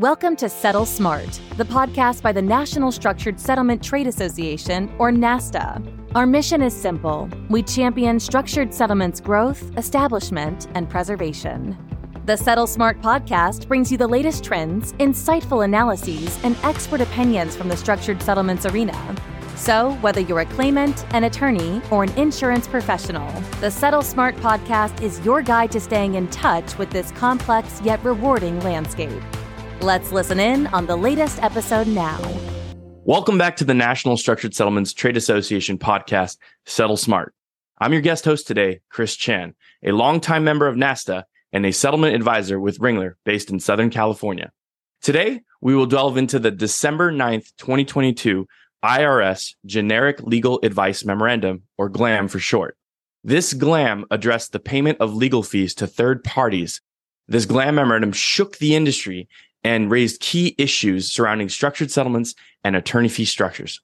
Welcome to Settle Smart, the podcast by the National Structured Settlement Trade Association, or NASTA. Our mission is simple we champion structured settlements growth, establishment, and preservation. The Settle Smart podcast brings you the latest trends, insightful analyses, and expert opinions from the structured settlements arena. So, whether you're a claimant, an attorney, or an insurance professional, the Settle Smart podcast is your guide to staying in touch with this complex yet rewarding landscape. Let's listen in on the latest episode now. Welcome back to the National Structured Settlements Trade Association podcast, Settle Smart. I'm your guest host today, Chris Chan, a longtime member of NASTA and a settlement advisor with Ringler based in Southern California. Today, we will delve into the December 9th, 2022 IRS Generic Legal Advice Memorandum, or GLAM for short. This GLAM addressed the payment of legal fees to third parties. This GLAM memorandum shook the industry and raised key issues surrounding structured settlements and attorney fee structures.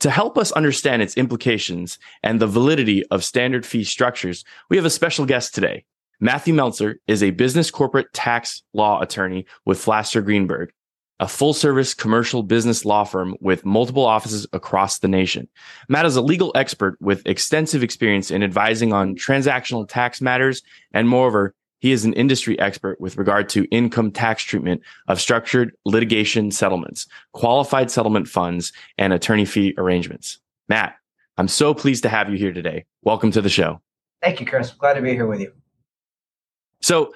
To help us understand its implications and the validity of standard fee structures, we have a special guest today. Matthew Meltzer is a business corporate tax law attorney with Flaster Greenberg, a full service commercial business law firm with multiple offices across the nation. Matt is a legal expert with extensive experience in advising on transactional tax matters and moreover, he is an industry expert with regard to income tax treatment of structured litigation settlements, qualified settlement funds, and attorney fee arrangements. Matt, I'm so pleased to have you here today. Welcome to the show. Thank you, Chris. Glad to be here with you. So,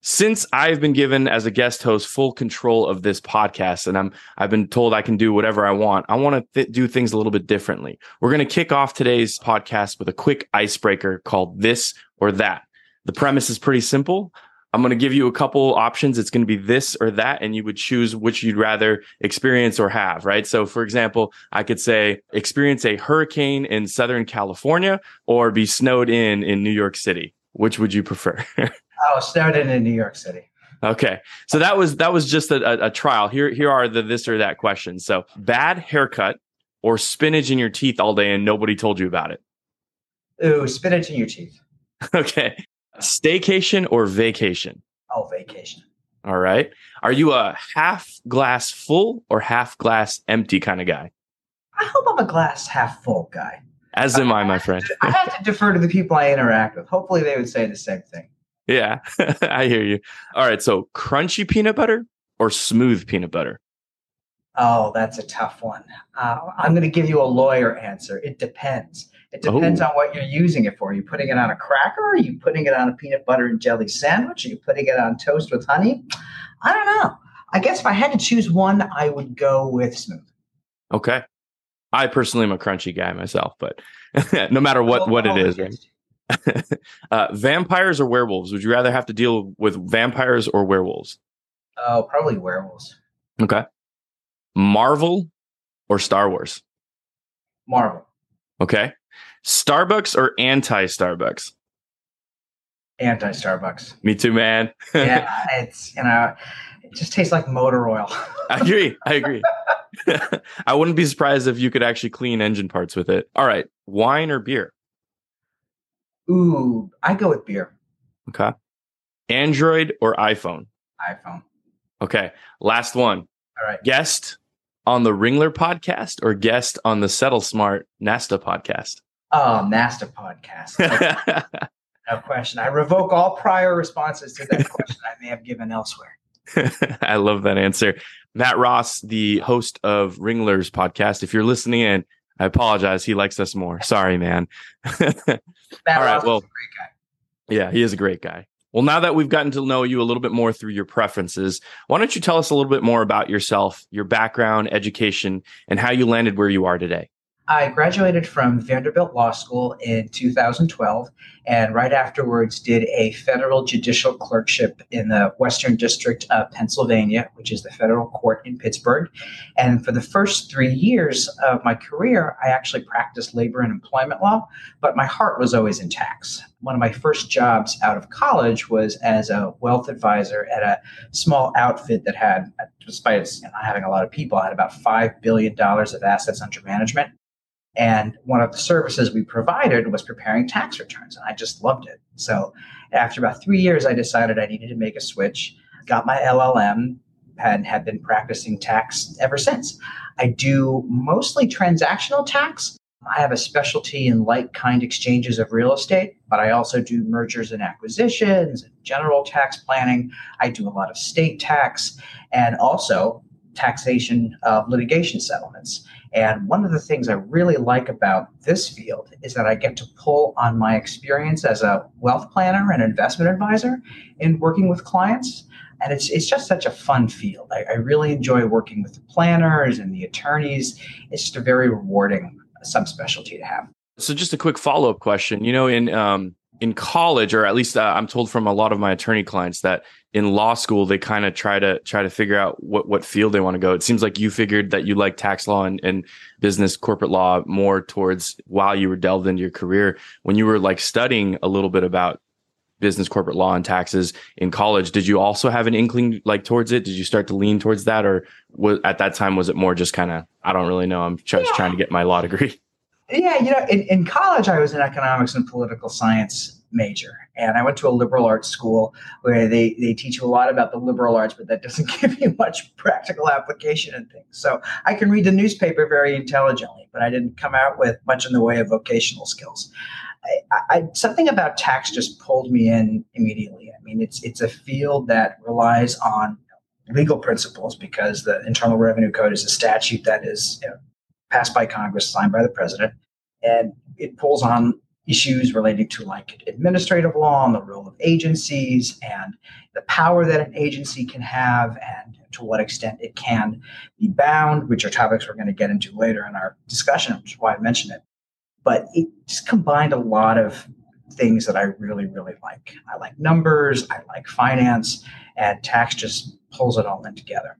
since I've been given as a guest host full control of this podcast and I'm I've been told I can do whatever I want, I want to th- do things a little bit differently. We're going to kick off today's podcast with a quick icebreaker called this or that. The premise is pretty simple. I'm going to give you a couple options. It's going to be this or that, and you would choose which you'd rather experience or have, right? So, for example, I could say experience a hurricane in Southern California or be snowed in in New York City. Which would you prefer? oh, snowed in in New York City. Okay, so that was that was just a, a, a trial. Here here are the this or that questions. So, bad haircut or spinach in your teeth all day and nobody told you about it. Ooh, spinach in your teeth. Okay. Staycation or vacation? Oh, vacation. All right. Are you a half glass full or half glass empty kind of guy? I hope I'm a glass half full guy. As am I, my friend. I have to defer to the people I interact with. Hopefully, they would say the same thing. Yeah, I hear you. All right. So, crunchy peanut butter or smooth peanut butter? Oh, that's a tough one. Uh, I'm going to give you a lawyer answer. It depends. It depends on what you're using it for. Are you putting it on a cracker? Are you putting it on a peanut butter and jelly sandwich? Are you putting it on toast with honey? I don't know. I guess if I had to choose one, I would go with smooth. Okay. I personally am a crunchy guy myself, but no matter what what it is, right? uh, vampires or werewolves? Would you rather have to deal with vampires or werewolves? Oh, probably werewolves. Okay. Marvel or Star Wars? Marvel. Okay. Starbucks or anti Starbucks? Anti Starbucks. Me too, man. yeah, it's you know, it just tastes like motor oil. I agree. I agree. I wouldn't be surprised if you could actually clean engine parts with it. All right, wine or beer? Ooh, I go with beer. Okay. Android or iPhone? iPhone. Okay. Last one. All right. Guest on the Ringler podcast or guest on the Settle Smart Nasta podcast? Oh, Nasta podcast. no question. I revoke all prior responses to that question I may have given elsewhere. I love that answer. Matt Ross, the host of Ringler's podcast. If you're listening in, I apologize. He likes us more. Sorry, man. Matt all right. Well, yeah, he is a great guy. Well, now that we've gotten to know you a little bit more through your preferences, why don't you tell us a little bit more about yourself, your background, education, and how you landed where you are today? I graduated from Vanderbilt Law School in 2012 and right afterwards did a federal judicial clerkship in the Western District of Pennsylvania, which is the federal court in Pittsburgh. And for the first three years of my career, I actually practiced labor and employment law, but my heart was always in tax. One of my first jobs out of college was as a wealth advisor at a small outfit that had, despite having a lot of people, had about $5 billion of assets under management. And one of the services we provided was preparing tax returns. And I just loved it. So after about three years, I decided I needed to make a switch, got my LLM, and have been practicing tax ever since. I do mostly transactional tax. I have a specialty in like kind exchanges of real estate, but I also do mergers and acquisitions and general tax planning. I do a lot of state tax and also taxation of litigation settlements. And one of the things I really like about this field is that I get to pull on my experience as a wealth planner and investment advisor in working with clients. And it's, it's just such a fun field. I, I really enjoy working with the planners and the attorneys. It's just a very rewarding subspecialty to have. So, just a quick follow up question. You know, in um, in college, or at least uh, I'm told from a lot of my attorney clients that in law school they kind of try to try to figure out what what field they want to go. It seems like you figured that you like tax law and, and business corporate law more towards while you were delved into your career. When you were like studying a little bit about business corporate law and taxes in college, did you also have an inkling like towards it? Did you start to lean towards that, or was at that time was it more just kind of I don't really know. I'm just yeah. trying to get my law degree. Yeah, you know, in, in college I was an economics and political science major. And I went to a liberal arts school where they, they teach you a lot about the liberal arts, but that doesn't give you much practical application and things. So I can read the newspaper very intelligently, but I didn't come out with much in the way of vocational skills. I, I, something about tax just pulled me in immediately. I mean, it's it's a field that relies on legal principles because the Internal Revenue Code is a statute that is you know, passed by Congress, signed by the president, and it pulls on issues relating to like administrative law and the role of agencies and the power that an agency can have and to what extent it can be bound, which are topics we're going to get into later in our discussion, which is why I mentioned it. But it just combined a lot of things that I really, really like. I like numbers, I like finance, and tax just pulls it all in together.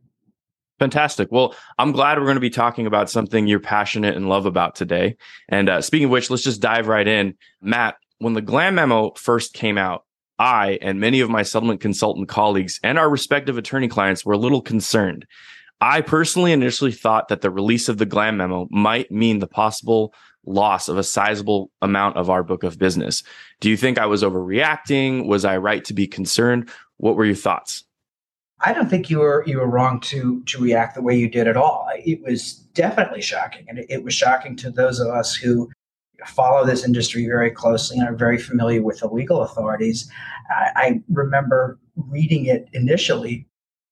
Fantastic. Well, I'm glad we're going to be talking about something you're passionate and love about today. And uh, speaking of which, let's just dive right in. Matt, when the GLAM memo first came out, I and many of my settlement consultant colleagues and our respective attorney clients were a little concerned. I personally initially thought that the release of the GLAM memo might mean the possible loss of a sizable amount of our book of business. Do you think I was overreacting? Was I right to be concerned? What were your thoughts? I don't think you were you were wrong to to react the way you did at all. It was definitely shocking, and it was shocking to those of us who follow this industry very closely and are very familiar with the legal authorities. I, I remember reading it initially,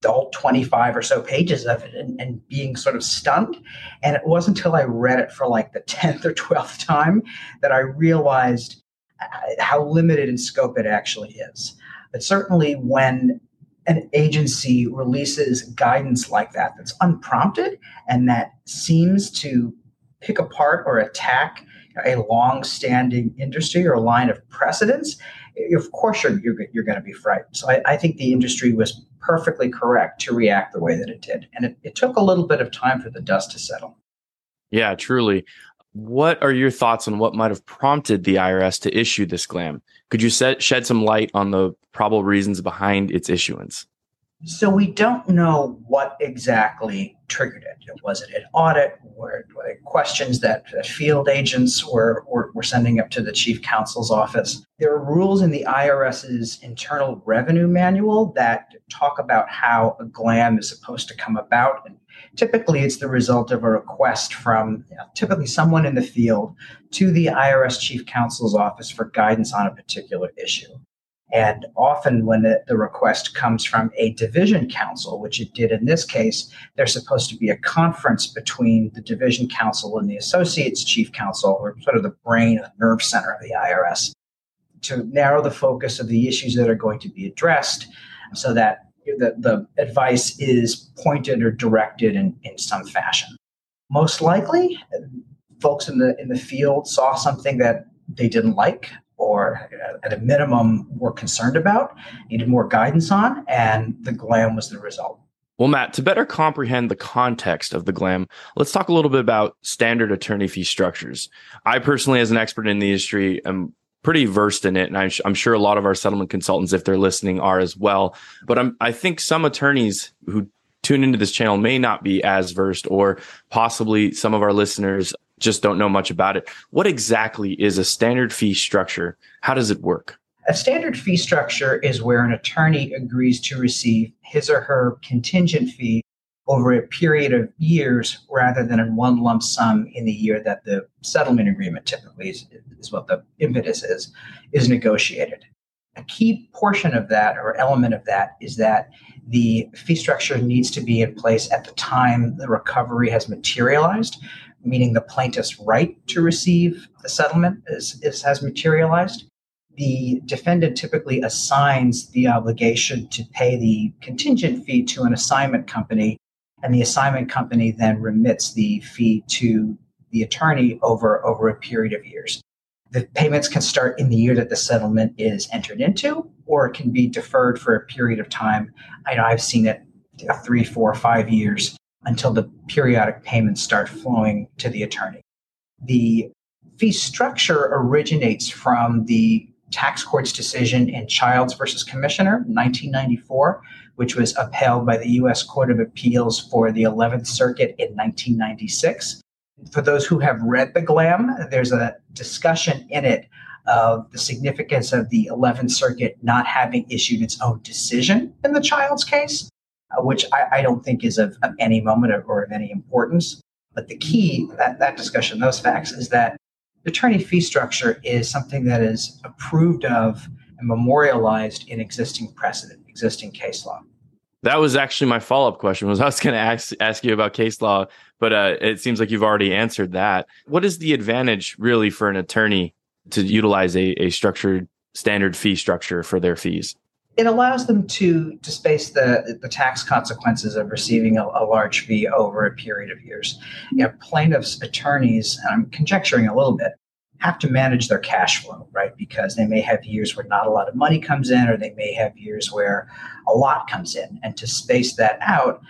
all 25 or so pages of it, and, and being sort of stunned. And it wasn't until I read it for like the 10th or 12th time that I realized uh, how limited in scope it actually is. But certainly when an agency releases guidance like that that's unprompted and that seems to pick apart or attack a long-standing industry or a line of precedence, of course you're, you're, you're going to be frightened. So I, I, think the industry was perfectly correct to react the way that it did. And it, it took a little bit of time for the dust to settle. Yeah, truly. What are your thoughts on what might have prompted the IRS to issue this GLAM? Could you set, shed some light on the probable reasons behind its issuance? So we don't know what exactly triggered it. Was it an audit? Were, were there questions that, that field agents were, were, were sending up to the chief counsel's office? There are rules in the IRS's internal revenue manual that talk about how a GLAM is supposed to come about. And typically, it's the result of a request from you know, typically someone in the field to the IRS chief counsel's office for guidance on a particular issue. And often, when the, the, request comes from a division counsel, which it did in this case, there's supposed to be a conference between the division counsel and the associate's chief counsel, or sort of the brain, the nerve center of the IRS, to narrow the focus of the issues that are going to be addressed so that the, the advice is pointed or directed in, in some fashion. Most likely, folks in the in the field saw something that they didn't like or uh, at a minimum were concerned about, needed more guidance on, and the GLAM was the result. Well, Matt, to better comprehend the context of the GLAM, let's talk a little bit about standard attorney fee structures. I personally, as an expert in the industry, am pretty versed in it, and I'm, I'm sure a lot of our settlement consultants, if they're listening, are as well. But I'm, I think some attorneys who tune into this channel may not be as versed, or possibly some of our listeners just don't know much about it. What exactly is a standard fee structure? How does it work? A standard fee structure is where an attorney agrees to receive his or her contingent fee over a period of years rather than in one lump sum in the year that the settlement agreement typically is, is what the impetus is, is negotiated. A key portion of that or element of that is that the fee structure needs to be in place at the time the recovery has materialized, meaning the plaintiff's right to receive the settlement is, is has materialized. The defendant typically assigns the obligation to pay the contingent fee to an assignment company and the assignment company then remits the fee to the attorney over, over a period of years. The payments can start in the year that the settlement is entered into, or it can be deferred for a period of time. I know I've seen it uh, three, four, five years until the periodic payments start flowing to the attorney. The fee structure originates from the tax court's decision in Childs versus Commissioner, 1994, which was upheld by the U.S. Court of Appeals for the 11th Circuit in 1996. For those who have read the GLAM, there's a discussion in it of the significance of the 11th Circuit not having issued its own decision in the Childs case, uh, which I, I, don't think is of, of any moment or, or, of any importance. But the key, that, that discussion, those facts, is that attorney fee structure is something that is approved of and memorialized in existing precedent existing case law. That was actually my follow up question. Was I was going to ask ask you about case law, but uh, it seems like you've already answered that. What is the advantage really for an attorney to utilize a, a structured standard fee structure for their fees? It allows them to to space the the tax consequences of receiving a, a large fee over a period of years. You know, plaintiffs' attorneys, and I'm conjecturing a little bit, have to manage their cash flow, right? Because they may have years where not a lot of money comes in, or they may have years where a lot comes in. And to space that out,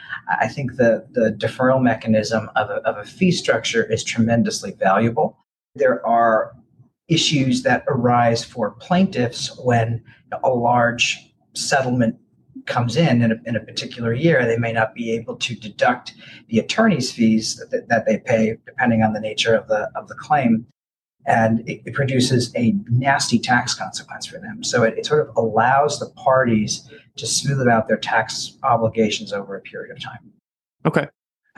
I think the, the deferral mechanism of a, of a fee structure is tremendously valuable. There are issues that arise for plaintiffs when a large settlement comes in in a, in a particular year, they may not be able to deduct the attorney's fees that, that they pay, depending on the nature of the of the claim and it, it, produces a nasty tax consequence for them. So it, it, sort of allows the parties to smooth out their tax obligations over a period of time. Okay.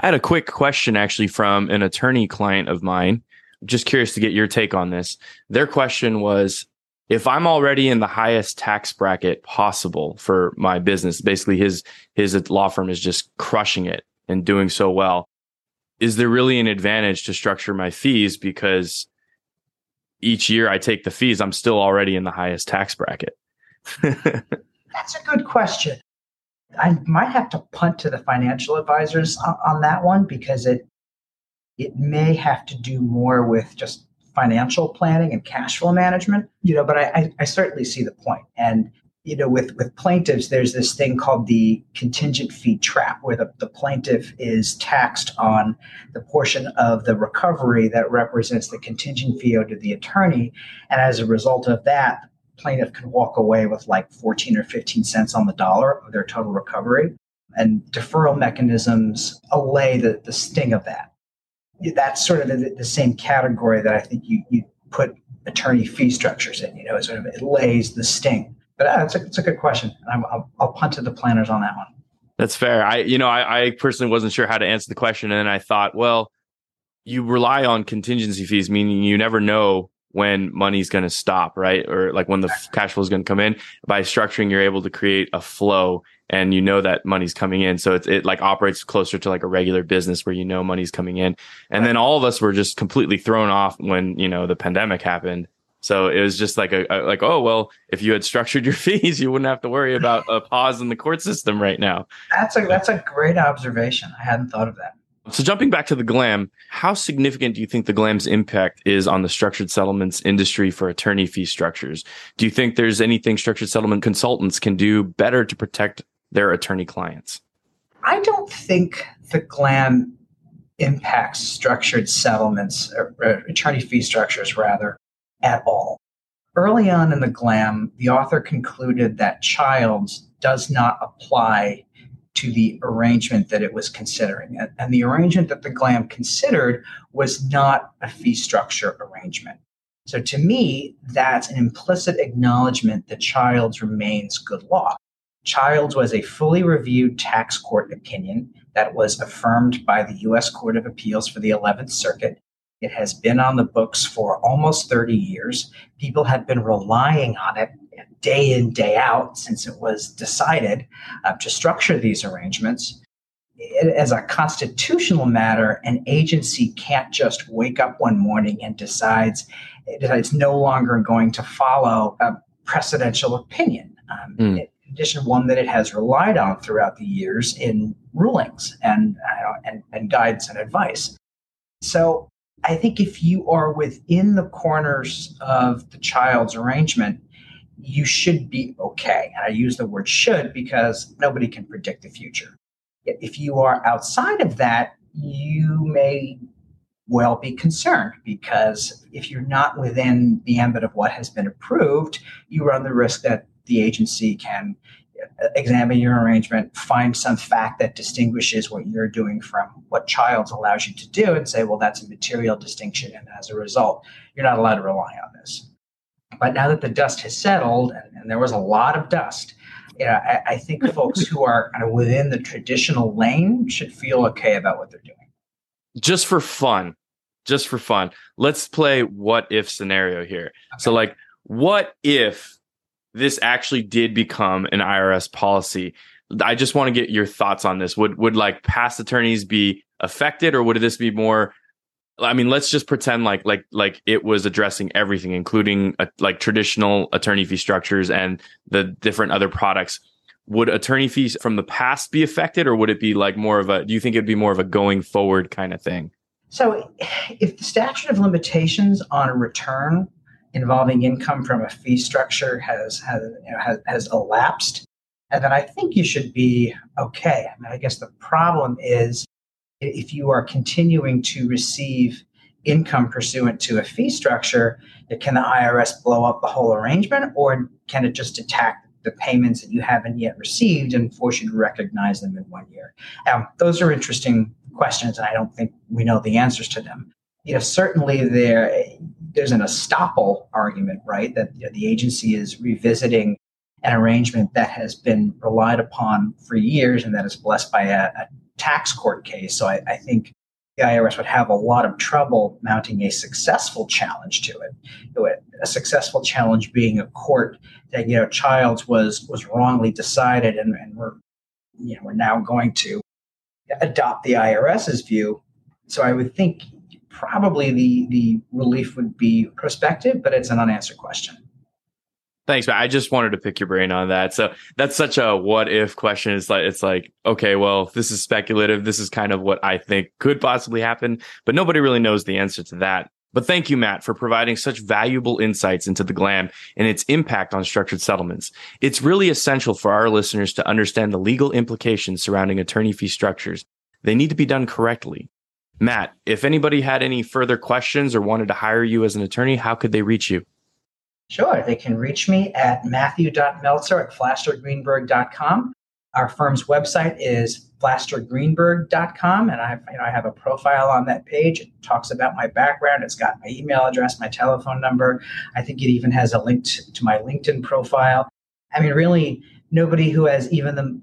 I had a quick question actually from an attorney client of mine. Just curious to get your take on this. Their question was if I'm already in the highest tax bracket possible for my business, basically his his law firm is just crushing it and doing so well. Is there really an advantage to structure my fees because each year I take the fees, I'm still already in the highest tax bracket? That's a good question. I might have to punt to the financial advisors on, that one because it it may have to do more with just financial planning and cash flow management. You know, but I, I, I certainly see the point. And you know, with, with plaintiffs, there's this thing called the contingent fee trap, where the, the plaintiff is taxed on the portion of the recovery that represents the contingent fee owed to the attorney. And as a result of that, the plaintiff can walk away with like 14 or 15 cents on the dollar of their total recovery. And deferral mechanisms allay the, the sting of that. That's sort of the, the same category that I think you, you put attorney fee structures in, you know, it sort of it lays the sting but uh, it's, a, it's a good question. i will I'll punt to the planners on that one. That's fair. I, you know, I, I personally wasn't sure how to answer the question, and then I thought, well, you rely on contingency fees, meaning you never know when money's going to stop, right? Or like when the cash flow is going to come in. By structuring, you're able to create a flow, and you know that money's coming in. So it it like operates closer to like a regular business where you know money's coming in. And right. then all of us were just completely thrown off when you know the pandemic happened so it was just like a, a, like, oh well, if you had structured your fees, you wouldn't have to worry about a pause in the court system right now. That's a that's a great observation. I hadn't thought of that. So jumping back to the GLAM, how significant do you think the GLAM's impact is on the structured settlements industry for attorney fee structures? Do you think there's anything structured settlement consultants can do better to protect their attorney clients? I don't think the GLAM impacts structured settlements, or, or attorney fee structures rather, at all. Early on in the GLAM, the author concluded that Childs does not apply to the arrangement that it was considering. And the arrangement that the GLAM considered was not a fee structure arrangement. So to me, that's an implicit acknowledgement that Childs remains good law. Childs was a fully reviewed tax court opinion that was affirmed by the U.S. Court of Appeals for the 11th Circuit. It has been on the books for almost 30 years. People have been relying on it day in, day out since it was decided uh, to structure these arrangements. It, as a constitutional matter, an agency can't just wake up one morning and decides it's no longer going to follow a precedential opinion. Um, mm. In addition, one that it has relied on throughout the years in rulings and, uh, and, and guides and advice. So I think if you are within the corners of the Childs arrangement, you should be okay. And I use the word should because nobody can predict the future. If you are outside of that, you may well be concerned because if you're not within the ambit of what has been approved, you run the risk that the agency can examine your arrangement, find some fact that distinguishes what you're doing from what Childs allows you to do, and say, well, that's a material distinction. And as a result, you're not allowed to rely on this. But now that the dust has settled, and, and there was a lot of dust, you know, I, I think folks who are kind of within the traditional lane should feel okay about what they're doing. Just for fun, just for fun, let's play what if scenario here. Okay. So, like, what if this actually did become an IRS policy. I just want to get your thoughts on this. Would would like past attorneys be affected, or would this be more? I mean, let's just pretend like like like it was addressing everything, including uh, like traditional attorney fee structures and the different other products. Would attorney fees from the past be affected, or would it be like more of a? Do you think it'd be more of a going forward kind of thing? So, if the statute of limitations on a return involving income from a fee structure has has, you know, has, has elapsed, and then I think you should be okay. I mean, I guess the problem is if you are continuing to receive income pursuant to a fee structure, can the IRS blow up the whole arrangement, or can it just attack the payments that you haven't yet received and force you to recognize them in one year? Um, those are interesting questions, and I don't think we know the answers to them. You know, certainly there there's an estoppel argument, right? That the agency is revisiting an arrangement that has been relied upon for years and that is blessed by a, a tax court case. So I, I, think the IRS would have a lot of trouble mounting a successful challenge to it. it a successful challenge being a court that you know Childs was was wrongly decided, and, and we're you know we're now going to adopt the IRS's view. So I would think probably the the relief would be prospective, but it's an unanswered question. Thanks, man. I just wanted to pick your brain on that. So that's such a what if question. It's like it's like, okay, well, this is speculative. This is kind of what I think could possibly happen, but nobody really knows the answer to that. But thank you, Matt, for providing such valuable insights into the GLAM and its impact on structured settlements. It's really essential for our listeners to understand the legal implications surrounding attorney fee structures. They need to be done correctly. Matt, if anybody had any further questions or wanted to hire you as an attorney, how could they reach you? Sure. They can reach me at matthew.meltzer at flastergreenberg.com. Our firm's website is flastergreenberg.com, and I you know, I have a profile on that page. It talks about my background. It's got my email address, my telephone number. I think it even has a link to, to my LinkedIn profile. I mean, really, nobody who has even the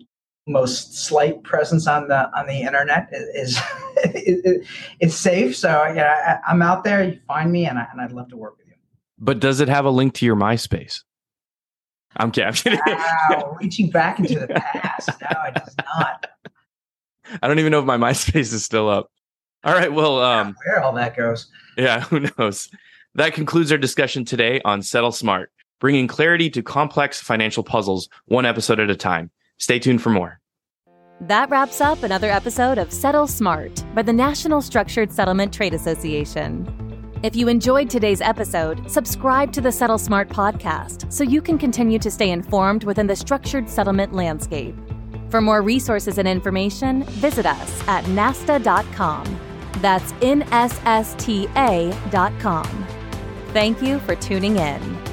most slight presence on the on the internet is is, is safe. So yeah, I, am out there. You find me, and, I, and I'd love to work with you. But does it have a link to your MySpace? I'm kidding. Wow, reaching back into the past. No, it does not. I don't even know if my MySpace is still up. All right. Well, um, where all that goes. Yeah, who knows? That concludes our discussion today on Settle Smart, bringing clarity to complex financial puzzles one episode at a time. Stay tuned for more. That wraps up another episode of Settle Smart by the National Structured Settlement Trade Association. If you enjoyed today's episode, subscribe to the Settle Smart podcast so you can continue to stay informed within the structured settlement landscape. For more resources and information, visit us at nasta.com. That's N S S T A.com. Thank you for tuning in.